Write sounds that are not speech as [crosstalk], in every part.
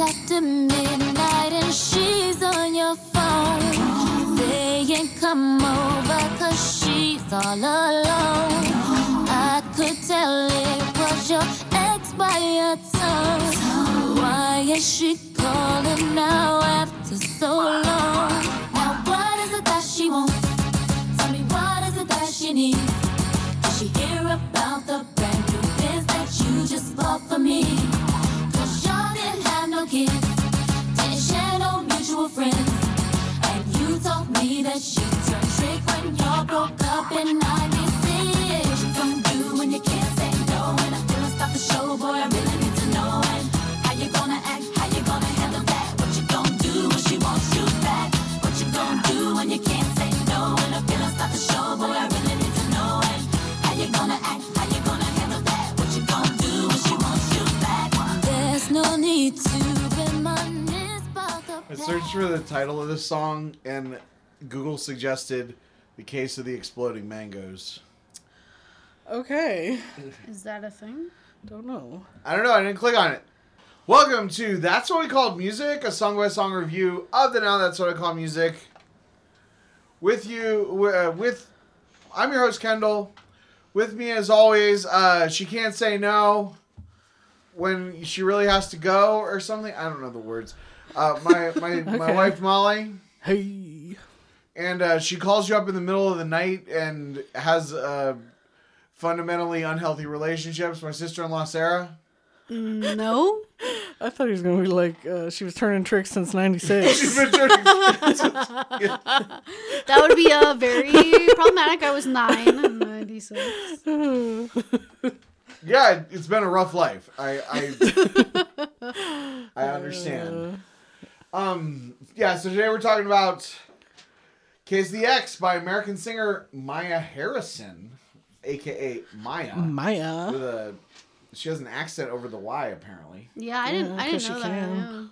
after midnight and she's on your phone. Saying come over cause she's all alone. I could tell it was your ex by your tone. Why is she calling now after so long? Now what is it that she wants? Tell me what is it that she needs? Did she hear about I searched for the title of this song, and Google suggested "The Case of the Exploding mangoes. Okay. Is that a thing? Don't know. I don't know. I didn't click on it. Welcome to That's What We Call Music, a song by song review of the Now That's What I Call Music. With you, uh, with I'm your host Kendall. With me, as always, uh, she can't say no when she really has to go or something. I don't know the words. Uh, my my my [laughs] wife Molly, Hey. And uh, she calls you up in the middle of the night and has uh, fundamentally unhealthy relationships. My sister-in-law Sarah. No. [laughs] I thought he was gonna be like uh, she was turning tricks since '96. [laughs] She's been turning- [laughs] That would be uh, very problematic. I was nine in 96. yeah, it's been a rough life. I I, I understand. Um, yeah. So today we're talking about "Case the X" by American singer Mya Harrison, aka Maya, Maya. with a she has an accent over the Y apparently. Yeah, I didn't. Yeah, I didn't 'cause know she that. can.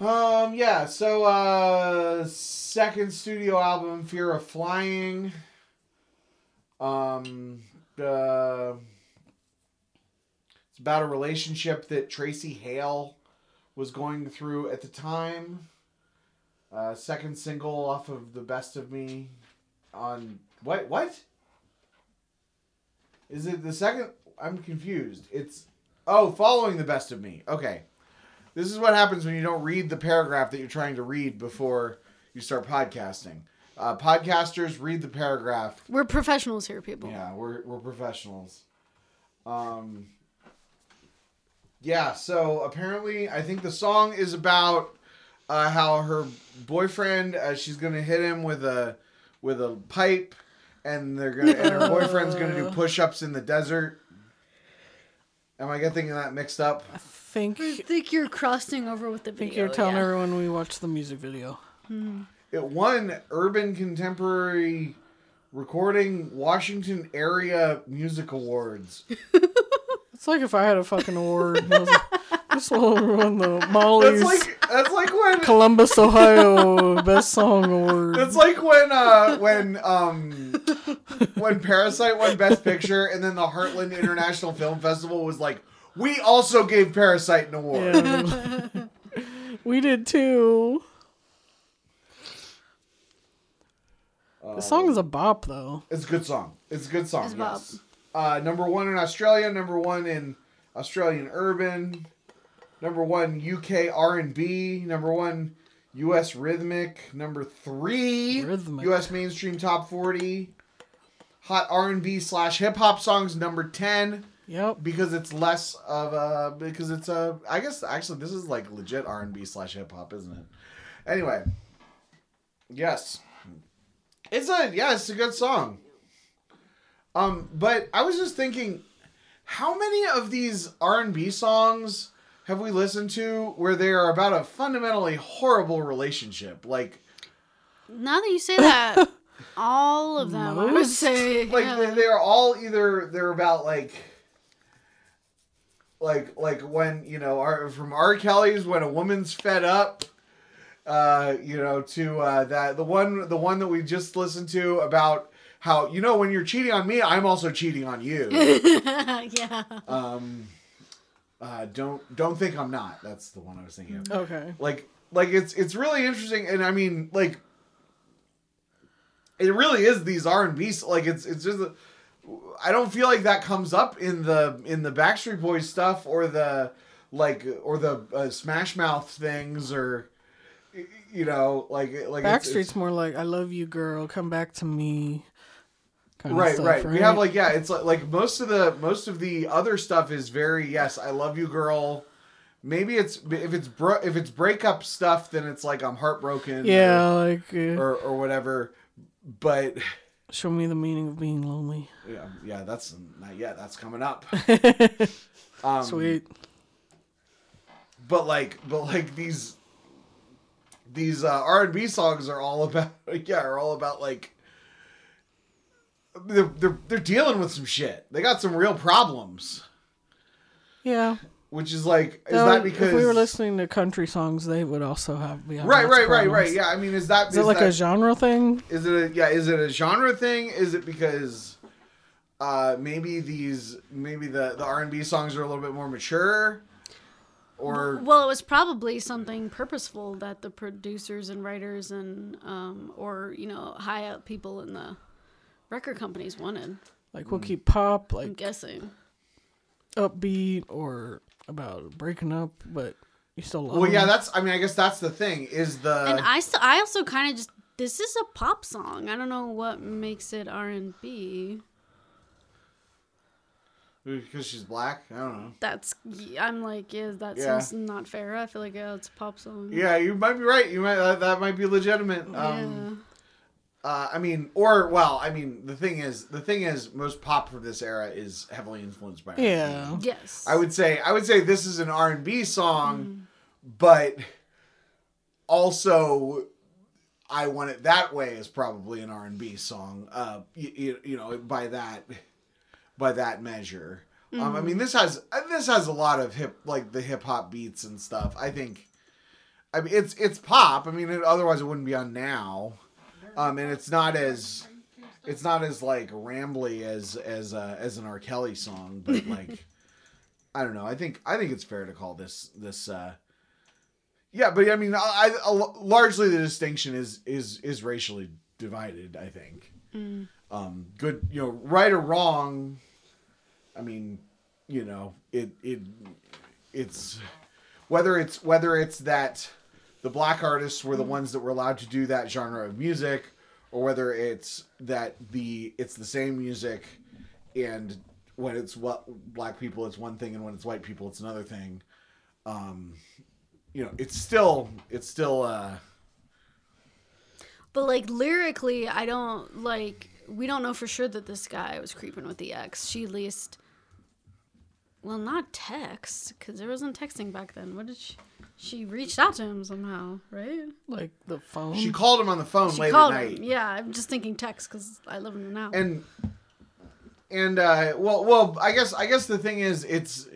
yeah. Um, yeah. So uh, second studio album, "Fear of Flying." Um, uh, it's about a relationship that Traci Hale was going through at the time. Uh, second single off of "The Best of Me" on what? What is it? The second? I'm confused. It's oh, following "The Best of Me." Okay. This is what happens when you don't read the paragraph that you're trying to read before you start podcasting. Uh, podcasters read the paragraph. We're professionals here, people. Yeah, we're we're professionals. Um. Yeah, so apparently, I think the song is about uh, how her boyfriend uh, she's gonna hit him with a with a pipe, and they're gonna and her boyfriend's gonna do push-ups in the desert. Am I getting that mixed up? I think I think you're crossing over with the Video, I think you're telling yeah. everyone we watched the music video. It won Urban Contemporary Recording Washington Area Music Awards. [laughs] It's like if I had a fucking award. I was like, this one won the Molly's That's like that's like when Columbus, Ohio [laughs] Best Song Award. that's like when uh when um when Parasite won Best Picture and then the Heartland International Film Festival was like we also gave Parasite an award. Yeah. we did too. The song is a bop though. It's a good song. It's a good song. It's a bop. yes. Uh, number one in Australia. Number one in Australian urban. Number one UK R and B. Number one U.S. rhythmic. Number three Rhythmic. U.S. mainstream top forty. Hot R and B slash hip hop songs. Number ten Yep. because it's less of a because it's a I guess actually this is like legit R and B slash hip hop, isn't it? Anyway, yes, it's a yeah, it's a good song. Um, but I was just thinking, how many of these R and B songs have we listened to where they are about a fundamentally horrible relationship? Like, Now that you say that, [laughs] all of them, I would Most? say. [laughs] like yeah. they, they are all either they're about like like like when you know our, from R. Kelly's when a woman's fed up uh you know to uh that the one the one that we just listened to about how you know when you're cheating on me I'm also cheating on you [laughs] yeah. um uh, don't don't think I'm not. That's the one I was thinking of. Okay. Like like it's it's really interesting, and I mean like it really is these R and B like it's it's just. I don't feel like that comes up in the in the Backstreet Boys stuff or the like or the uh, Smash Mouth things or you know like like it's- Backstreet's it's- more like, I love you, girl. Come back to me. Kind right stuff, right. We have like yeah it's like like most of the most of the other stuff is very yes i love you girl. Maybe it's if it's bro if it's breakup stuff then it's like i'm heartbroken Yeah, like, uh, or, or or whatever. But show me the meaning of being lonely. yeah yeah that's not yet. That's coming up. [laughs] Um, Sweet. but like but like these these uh, r&b songs are all about [laughs] yeah are all about like they're, they're, they're dealing with some shit. They got some real problems. Yeah. which is like is Though, that because if we were listening to country songs, they would also have be having right lots right right right. yeah i mean is that Is it like that, a genre thing? is it a yeah is it a genre thing? Is it because uh maybe these maybe the the r&b songs are a little bit more mature? Or Well, it was probably something purposeful that the producers and writers and um, or you know high up people in the record companies wanted. Like Mm. we'll keep pop, like I'm like guessing. upbeat or about breaking up, but you still love well yeah them. that's i mean i guess that's the thing is the and I still, I also kind of just this is a pop song. I don't know what makes it R and B. because she's black i don't know That's I'm like, yeah, that Yeah. seems not fair. I feel like yeah, it's a pop song. yeah you might be right you might that, that might be legitimate um uh i mean or well i mean the thing is the thing is most pop from this era is heavily influenced by R&B. Yeah. yeah. Yes. I would say I would say this is an R and B song, Mm-hmm. but also I want it that way is probably an R and B song. Uh, you, you know by that by that measure. Um, Mm-hmm. I mean this has this has a lot of hip like the hip hop beats and stuff. I think. I mean it's it's pop. I mean it, otherwise it wouldn't be on now. Um, and it's not as it's not as like rambly as as uh, as an R. Kelly song, but [laughs] like I don't know. I think I think it's fair to call this this. uh Yeah, but I mean, I, I largely the distinction is is is racially divided. I think. Um, good, you know, right or wrong. I mean, you know, it it it's whether it's whether it's that the black artists were the ones that were allowed to do that genre of music or whether it's that the it's the same music and when it's what black people it's one thing and when it's white people it's another thing um you know it's still it's still uh But like lyrically, I don't like. We don't know for sure that this guy was creeping with the ex. She at least, well, not text because there wasn't texting back then. What did she? She reached out to him somehow, right? Like the phone. she called him on the phone She late called at night him. Yeah, I'm just thinking text because I live in the now. and and uh well well i guess i guess the thing is it's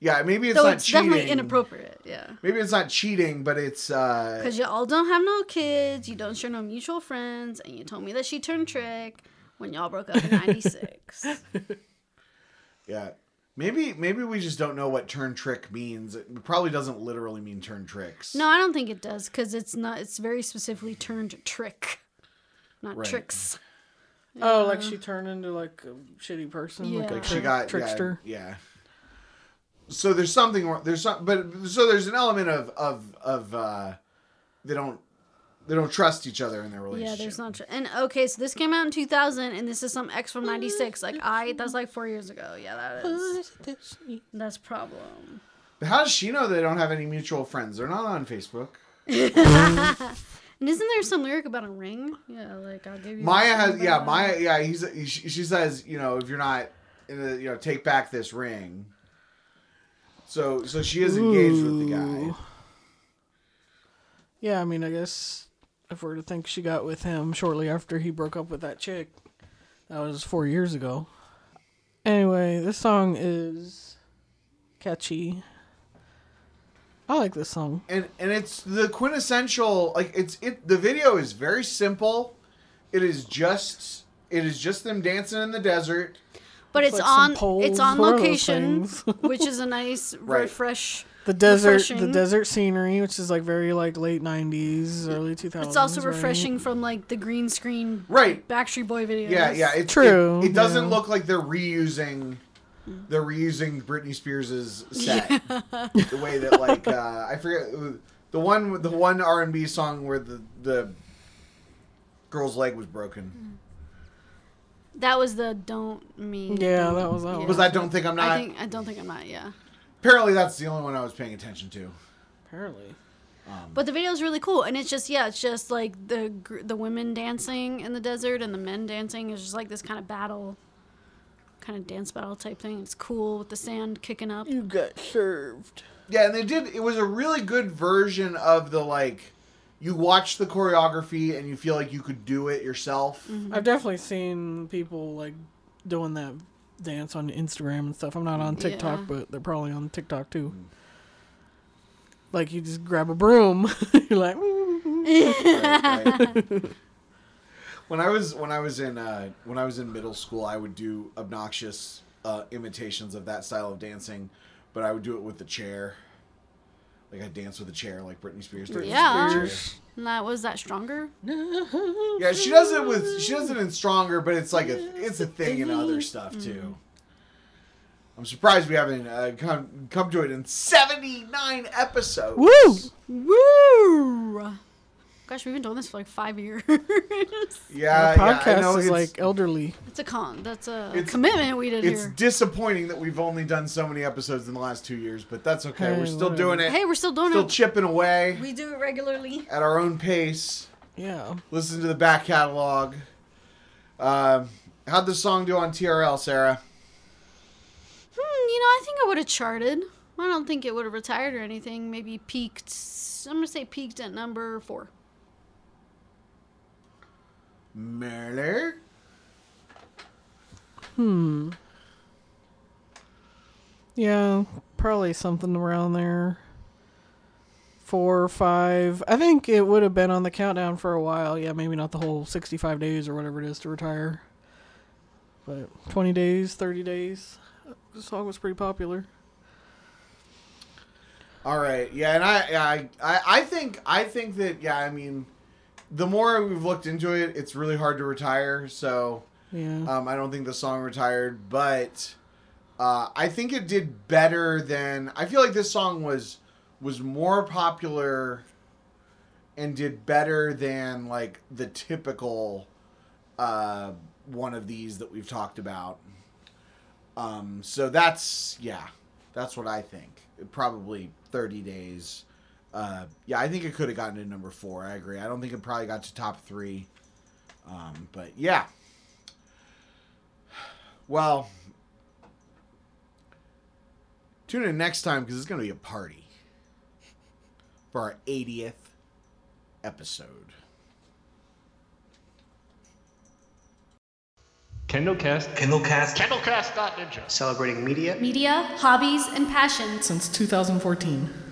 yeah maybe it's so not it's cheating definitely inappropriate. Yeah. maybe it's not cheating but it's uh Because you all don't have no kids, you don't share no mutual friends, and you told me that she turned trick when y'all broke up in [laughs] '96. Yeah. Maybe maybe we just don't know what turn trick means. It probably doesn't literally mean turn tricks. no, I don't think it does because it's not. It's very specifically turned trick, not Right. tricks. oh, like she turned into like a shitty person, like Yeah. a Like she got trickster. Yeah, yeah. So there's something there's some but so there's an element of of of uh they don't they don't trust each other in their relationship. Yeah, there's not. Tr- and okay, so this came out in 2000, and this is some X from '96. Like I, that's like four years ago. Yeah, that is. That's problem. But how does she know they don't have any mutual friends? They're not on Facebook. [laughs] And isn't there some lyric about a ring? Yeah, like I'll give you. Maya has yeah, blah, Maya yeah, he's she, she says, you know, if you're not in the, you know, take back this ring. So so she is engaged with the guy. Yeah, I mean, I guess if we're to think she got with him shortly after he broke up with that chick, that was four years ago. Anyway, this song is catchy. I like this song. and and it's the quintessential like it's it the video is very simple it is just it is just them dancing in the desert but Looks it's like on it's on one location, [laughs] which is a nice Right. refresh. The desert, the desert scenery, which is like very like late '90s, early 2000s. It's also right? refreshing from like the green screen Right. Backstreet Boy videos. Yeah, yeah. It's, True, It, it doesn't yeah. look like they're reusing. They're reusing Britney Spears' set the way that like uh, I forget the one the one R and B song where the the girl's leg was broken. That was the don't me. Yeah, that was that yeah. Was that Don't Think I'm Not? I think I don't think I'm not. Yeah, Apparently, that's the only one I was paying attention to. Apparently. Um, but the video is really cool, and it's just yeah, it's just like the the women dancing in the desert and the men dancing is just like this kind of battle, kind of dance battle type thing. It's cool with the sand kicking up. You got served. Yeah, and they did. It was a really good version of the like. You watch the choreography and you feel like you could do it yourself. Mm-hmm. Mm-hmm. I've definitely seen people like doing that dance on Instagram and stuff. I'm not on TikTok, Yeah. but they're probably on TikTok too. Like you just grab a broom, [laughs] you're like, Right, right. [laughs] when I was when I was in uh, when I was in middle school, I would do obnoxious uh, imitations of that style of dancing, but I would do it with the chair. Like I dance with a chair, like Britney Spears. dances with a Yeah. chair. And that was that stronger. [laughs] Yeah, she does it with she does it in stronger, but it's like a it's a thing in other stuff too. I'm surprised we haven't uh, come come to it in 79 episodes. woo! Woo! Gosh, we've been doing this for like five years. [laughs] Yeah, The yeah, I podcast know is it's, like elderly. It's a con. That's a It's- commitment we did it's here. disappointing that we've only done so many episodes in the last two years, but that's okay. Hey, We're still whatever. doing it. Hey, we're still doing still it. Still chipping away we do it regularly. at our own pace. Yeah. Listen to the back catalog. Um, how'd the song do on TRL, Sarah? Hmm, you know, I think I would have charted. I don't think it would have retired or anything. Maybe peaked. I'm gonna say peaked at number four. Merler? Hmm. Yeah, probably something around there. Four or five. I think it would have been on the countdown for a while. Yeah, maybe not the whole 65 days or whatever it is to retire. But 20 days, 30 days. The song was pretty popular. All right, yeah, and I, I, I, I think, I think that, yeah, I mean, the more we've looked into it, it's really hard to retire. So, Yeah. um, I don't think the song retired, but uh, I think it did better than. I feel like this song was was more popular and did better than like the typical uh, one of these that we've talked about. Um, so that's yeah, that's what I think. Probably thirty days. Uh, yeah, I think it could have gotten to number four. I agree. I don't think it probably got to top three. Um, but yeah. Well, tune in next time because it's going to be a party for our 80th episode. KendallCast. KindleCast, KendallCast.ninja. celebrating media Media, hobbies, and passions. Since 2014.